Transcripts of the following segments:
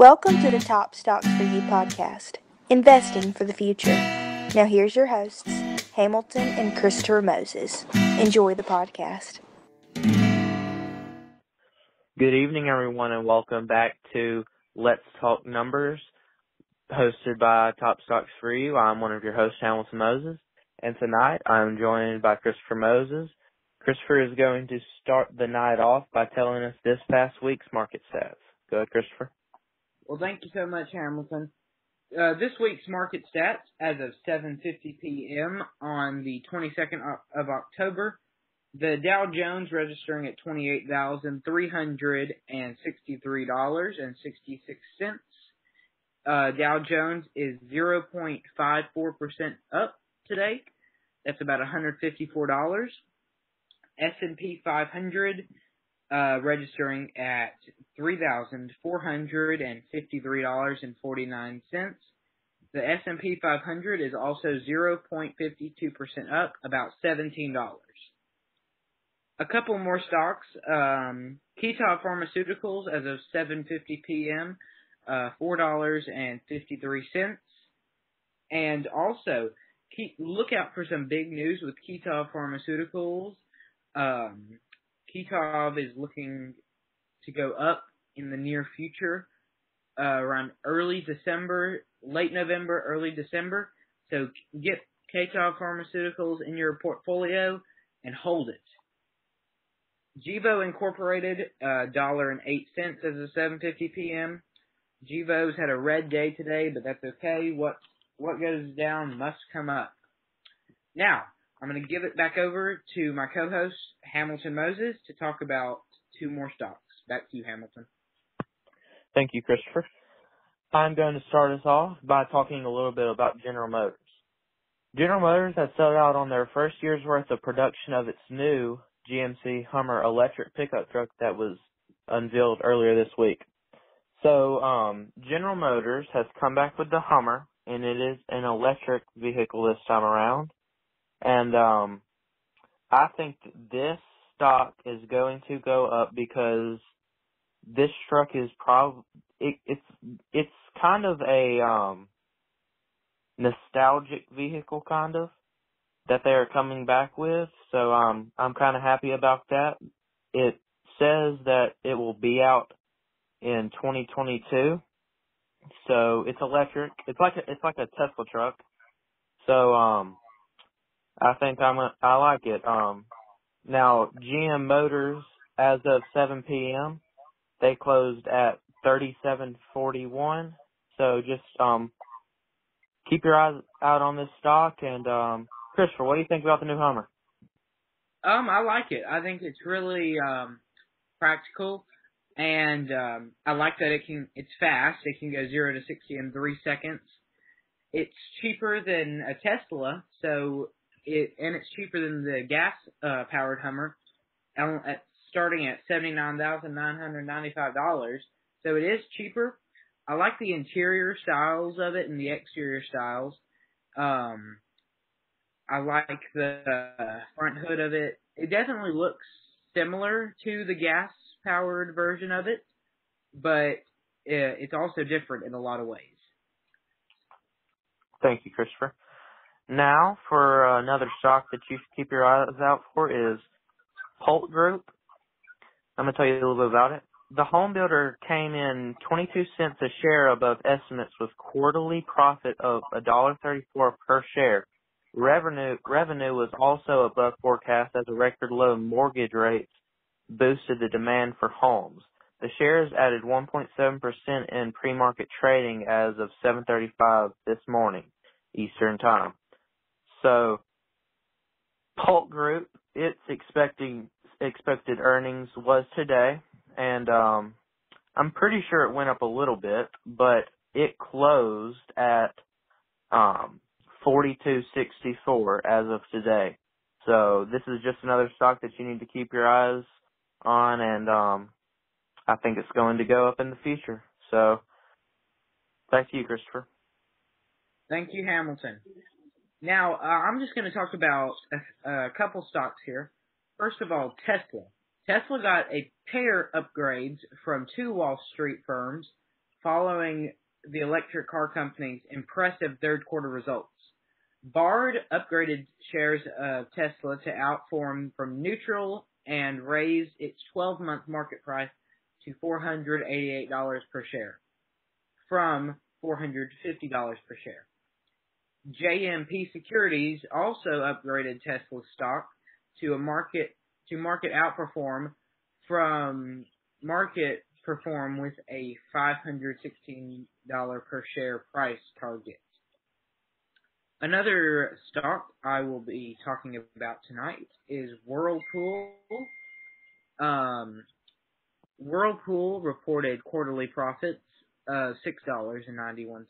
Welcome to the Top Stocks for You podcast, investing for the future. Now, here's your hosts, Hamilton and Christopher Moses. Enjoy the podcast. Good evening, everyone, and welcome back to Let's Talk Numbers, hosted by Top Stocks for You. I'm one of your hosts, Hamilton Moses, and tonight I'm joined by Christopher Moses. Christopher is going to start the night off by telling us this past week's market stats. Go ahead, Christopher. Well, thank you so much, Hamilton. Uh, this week's market stats as of 7:50 p.m. on the 22nd of October. The Dow Jones registering at twenty-eight thousand three hundred and sixty-three dollars and sixty-six cents. Uh, Dow Jones is 0.54% up today. That's about $154. S&P 500 uh, registering at $3,453.49. The S&P 500 is also 0.52% up, about $17. A couple more stocks. Um, Kitov Pharmaceuticals as of 7:50 p.m. Uh, four dollars and fifty-three cents. And also, keep look out for some big news with Kitov Pharmaceuticals. Um, Kitov is looking to go up in the near future, uh, around early December, late November, early December. So get Kitov Pharmaceuticals in your portfolio and hold it. Gevo Incorporated, uh, dollar and eight cents as of 7:50 p.m. Gevo's had a red day today, but that's okay. What what goes down must come up. Now, I'm going to give it back over to my co-host Hamilton Moses to talk about two more stocks. Back to you, Hamilton. Thank you, Christopher. I'm going to start us off by talking a little bit about General Motors. General Motors has sold out on their first year's worth of production of its new GMC Hummer electric pickup truck that was unveiled earlier this week. So, um, General Motors has come back with the Hummer, and it is an electric vehicle this time around. And um, I think this stock is going to go up because this truck is prob it, it's it's kind of a um nostalgic vehicle kind of that they are coming back with. So um I'm kind of happy about that. It says that it will be out in 2022. So it's electric. It's like a, it's like a Tesla truck. So um I think I'm a, I like it. Um, now GM Motors, as of 7 p.m., they closed at 37.41. So just um, keep your eyes out on this stock. And um, Christopher, what do you think about the new Hummer? Um, I like it. I think it's really um practical, and um, I like that it can. It's fast. It can go zero to sixty in three seconds. It's cheaper than a Tesla, so it and it's cheaper than the gas uh, powered Hummer, at starting at seventy nine thousand nine hundred ninety five dollars. So it is cheaper. I like the interior styles of it and the exterior styles. Um, I like the uh, front hood of it. It definitely looks similar to the gas powered version of it, but it's also different in a lot of ways. Thank you, Christopher. Now, for another stock that you should keep your eyes out for is Pulte Group. I'm going to tell you a little bit about it. The home builder came in 22 cents a share above estimates with quarterly profit of $1.34 per share. Revenue revenue was also above forecast as a record low mortgage rates boosted the demand for homes. The shares added 1.7% in pre-market trading as of 7:35 this morning Eastern Time. So Pulte Group, its expecting expected earnings was today, and um, I'm pretty sure it went up a little bit, but it closed at um, 42.64 as of today. So this is just another stock that you need to keep your eyes on, and um, I think it's going to go up in the future. So to you, Christopher. Thank you, Hamilton. Now, uh, I'm just going to talk about a, a couple stocks here. First of all, Tesla. Tesla got a pair upgrades from two Wall Street firms. following the electric car company's impressive third quarter results. Baird upgraded shares of Tesla to outperform from neutral and raised its 12-month market price to $488 per share from $450 per share. JMP Securities also upgraded Tesla stock to a market to market outperform from market perform with a $516 per share price target. Another stock I will be talking about tonight is Whirlpool. Um, Whirlpool reported quarterly profits of $6.91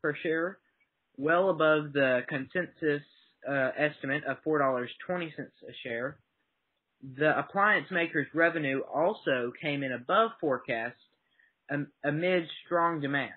per share, well above the consensus uh, estimate of $4.20 a share. The appliance maker's revenue also came in above forecast um, amid strong demand.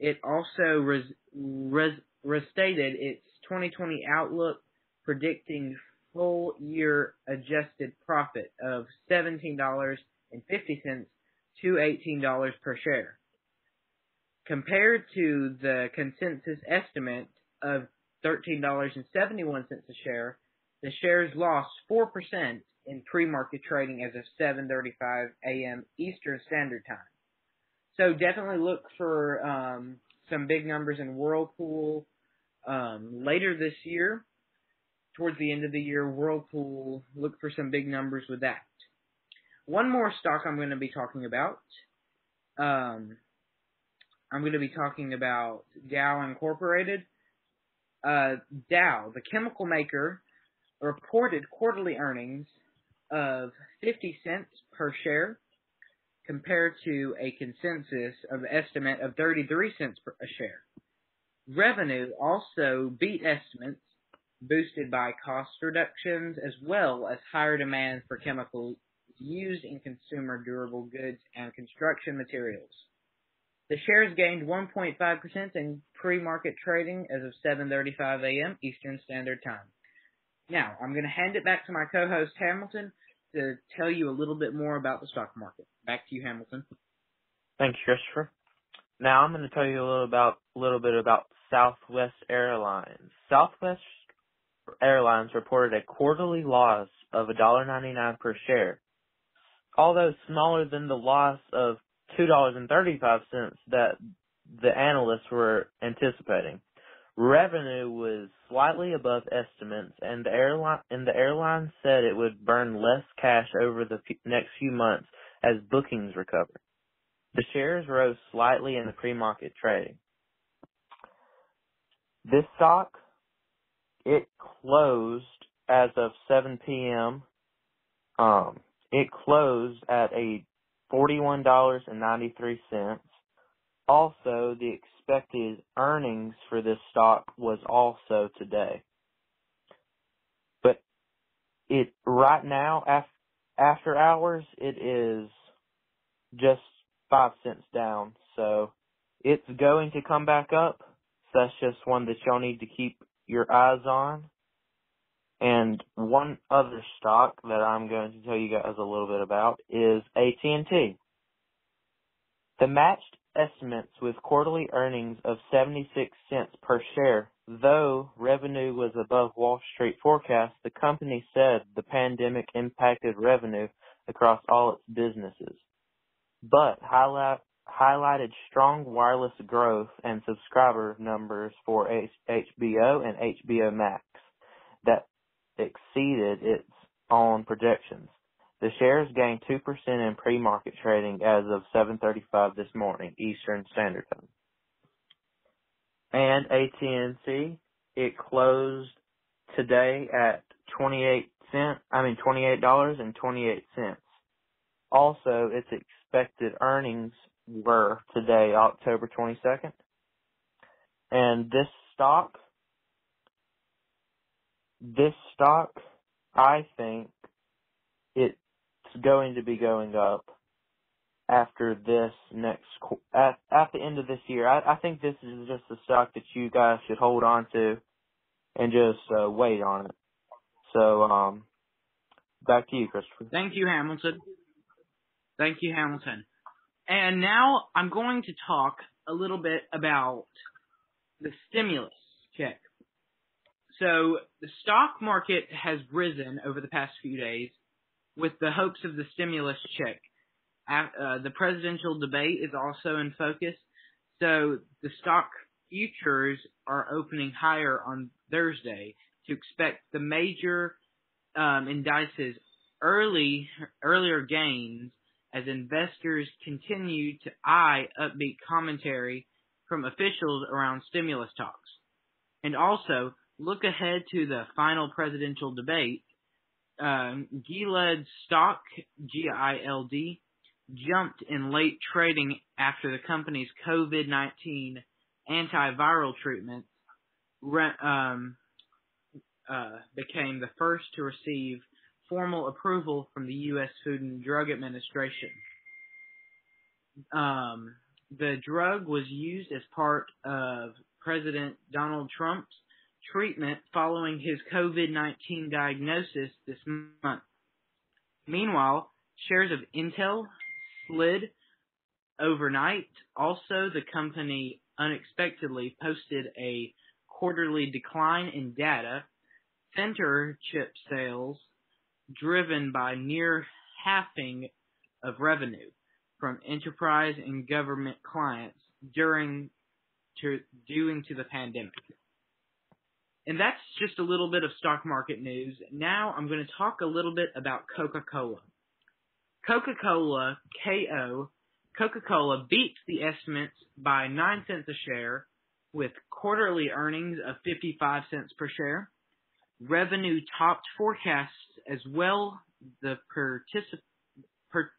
It also res, res, restated its 2020 outlook, predicting full year adjusted profit of $17.50 to $18 per share. Compared to the consensus estimate of $13.71 a share, the shares lost 4% in pre-market trading as of 7:35 a.m. Eastern Standard Time. So definitely look for um, some big numbers in Whirlpool um, later this year. Towards the end of the year, Whirlpool look for some big numbers with that. One more stock I'm going to be talking about. Um, I'm going to be talking about Dow Incorporated. Uh, Dow, the chemical maker, reported quarterly earnings of 50 cents per share compared to a consensus of estimate of 33 cents per share. Revenue also beat estimates boosted by cost reductions as well as higher demand for chemicals used in consumer durable goods and construction materials. The shares gained 1.5% in pre-market trading as of 7:35 a.m. Eastern Standard Time. Now, I'm going to hand it back to my co-host Hamilton to tell you a little bit more about the stock market. Back to you, Hamilton. Thanks, Christopher. Now I'm going to tell you a little about a little bit about Southwest Airlines. Southwest Airlines reported a quarterly loss of $1.99 per share. Although smaller than the loss of $2.35 that the analysts were anticipating. Revenue was slightly above estimates, and the airline and the airline said it would burn less cash over the f- next few months as bookings recover. The shares rose slightly in the pre-market trading. This stock, it closed as of 7 p.m. Um, it closed at a $41.93. Also, the expected earnings for this stock was also today. But it right now af, after hours it is just 5 cents down. So it's going to come back up. So that's just one that y'all need to keep your eyes on. And one other stock that I'm going to tell you guys a little bit about is AT&T. The matched estimates with quarterly earnings of 76 cents per share. Though revenue was above Wall Street forecasts, the company said the pandemic impacted revenue across all its businesses, but highlight, highlighted strong wireless growth and subscriber numbers for HBO and HBO Max that exceeded its own projections. The shares gained 2% in pre-market trading as of 7:35 this morning Eastern Standard Time. And AT&T, it closed today at 28 cent, I mean $28.28. Also, its expected earnings were today October 22nd. And this stock this stock, I think it's going to be going up after this next at at the end of this year. I, I think this is just a stock that you guys should hold on to and just uh, wait on it. So, um, back to you, Christopher. Thank you, Hamilton. Thank you, Hamilton. And now I'm going to talk a little bit about the stimulus check. So the stock market has risen over the past few days with the hopes of the stimulus check. Uh, the presidential debate is also in focus. So the stock futures are opening higher on Thursday to expect the major um, indices early earlier gains as investors continue to eye upbeat commentary from officials around stimulus talks. And also look ahead to the final presidential debate. Um, Gilead stock, G-I-L-D, jumped in late trading after the company's COVID-19 antiviral treatments um, uh, became the first to receive formal approval from the U.S. Food and Drug Administration. Um, the drug was used as part of President Donald Trump's treatment following his COVID-19 diagnosis this month. Meanwhile, shares of Intel slid overnight. Also, the company unexpectedly posted a quarterly decline in data. Center chip sales driven by near halving of revenue from enterprise and government clients during to due to the pandemic. And that's just a little bit of stock market news. Now I'm going to talk a little bit about Coca-Cola. Coca-Cola, KO, Coca-Cola beats the estimates by 9 cents a share with quarterly earnings of 55 cents per share. Revenue topped forecasts as well. The particip- per-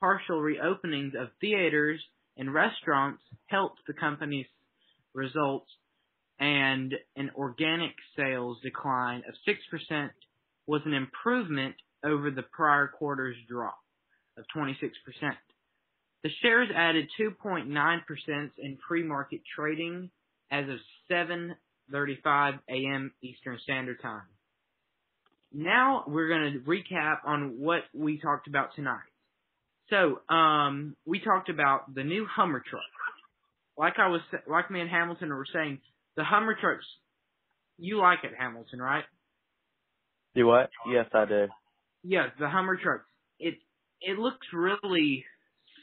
partial reopenings of theaters and restaurants helped the company's results and an organic sales decline of 6% was an improvement over the prior quarter's drop of 26%. The shares added 2.9% in pre-market trading as of 7:35 a.m. Eastern Standard Time. Now we're going to recap on what we talked about tonight. So, um, we talked about the new Hummer truck. Like I was, like me and Hamilton were saying, the Hummer trucks. You like it, Hamilton, right? Do what? Yes, I do. Yeah, the Hummer trucks. It it looks really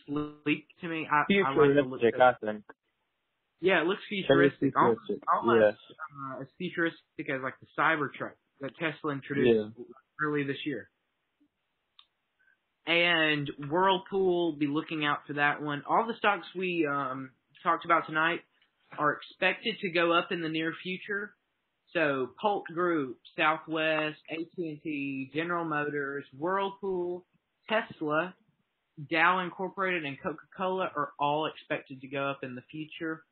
sleek to me. I, futuristic, I, like I think. Yeah, it looks futuristic. futuristic. Almost, yes. uh, as futuristic as like the Cybertruck that Tesla introduced yeah. early this year. And Whirlpool, be looking out for that one. All the stocks we um, talked about tonight are expected to go up in the near future. So Pulte Group, Southwest, AT&T, General Motors, Whirlpool, Tesla, Dow Incorporated, and Coca-Cola are all expected to go up in the future,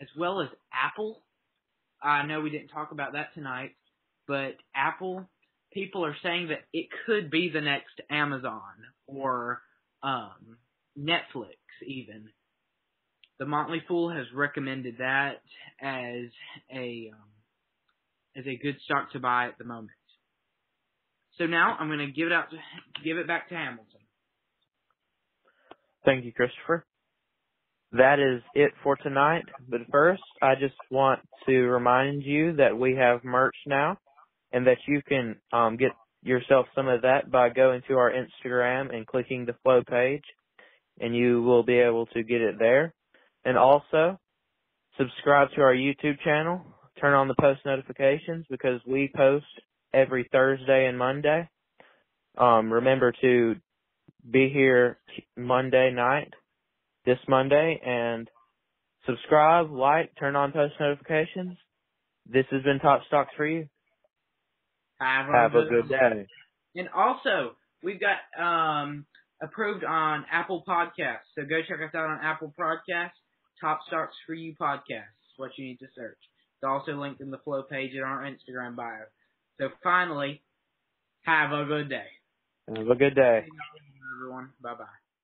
as well as Apple. I know we didn't talk about that tonight, but Apple, people are saying that it could be the next Amazon or um, Netflix even. The Motley Fool has recommended that as a um, as a good stock to buy at the moment. So now I'm going to give it out to, give it back to Hamilton. Thank you, Christopher. That is it for tonight. But first, I just want to remind you that we have merch now and that you can um, get yourself some of that by going to our Instagram and clicking the flow page and you will be able to get it there. And also, subscribe to our YouTube channel, turn on the post notifications because we post every Thursday and Monday. Um, remember to be here Monday night, this Monday, and subscribe, like, turn on post notifications. This has been Top Stocks for you. Have, Have a good day. And also, we've got um, approved on Apple Podcasts, so go check us out on Apple Podcasts. Top Stocks for You podcast is what you need to search. It's also linked in the flow page in our Instagram bio. So finally, have a good day. Have a good day. Everyone, bye bye.